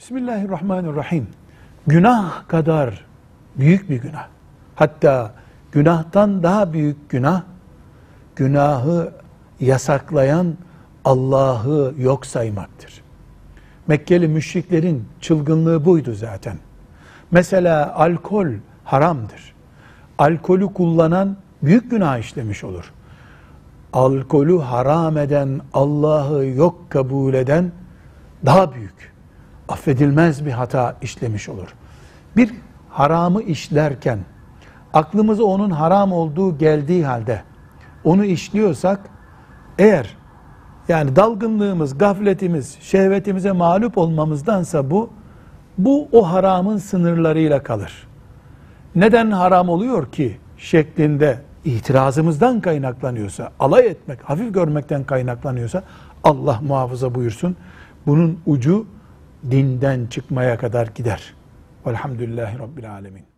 Bismillahirrahmanirrahim. Günah kadar büyük bir günah. Hatta günahtan daha büyük günah, günahı yasaklayan Allah'ı yok saymaktır. Mekkeli müşriklerin çılgınlığı buydu zaten. Mesela alkol haramdır. Alkolü kullanan büyük günah işlemiş olur. Alkolü haram eden, Allah'ı yok kabul eden daha büyük, affedilmez bir hata işlemiş olur. Bir haramı işlerken aklımıza onun haram olduğu geldiği halde onu işliyorsak eğer yani dalgınlığımız, gafletimiz, şehvetimize mağlup olmamızdansa bu bu o haramın sınırlarıyla kalır. Neden haram oluyor ki şeklinde itirazımızdan kaynaklanıyorsa, alay etmek, hafif görmekten kaynaklanıyorsa Allah muhafaza buyursun. Bunun ucu dinden çıkmaya kadar gider. Velhamdülillahi Rabbil Alemin.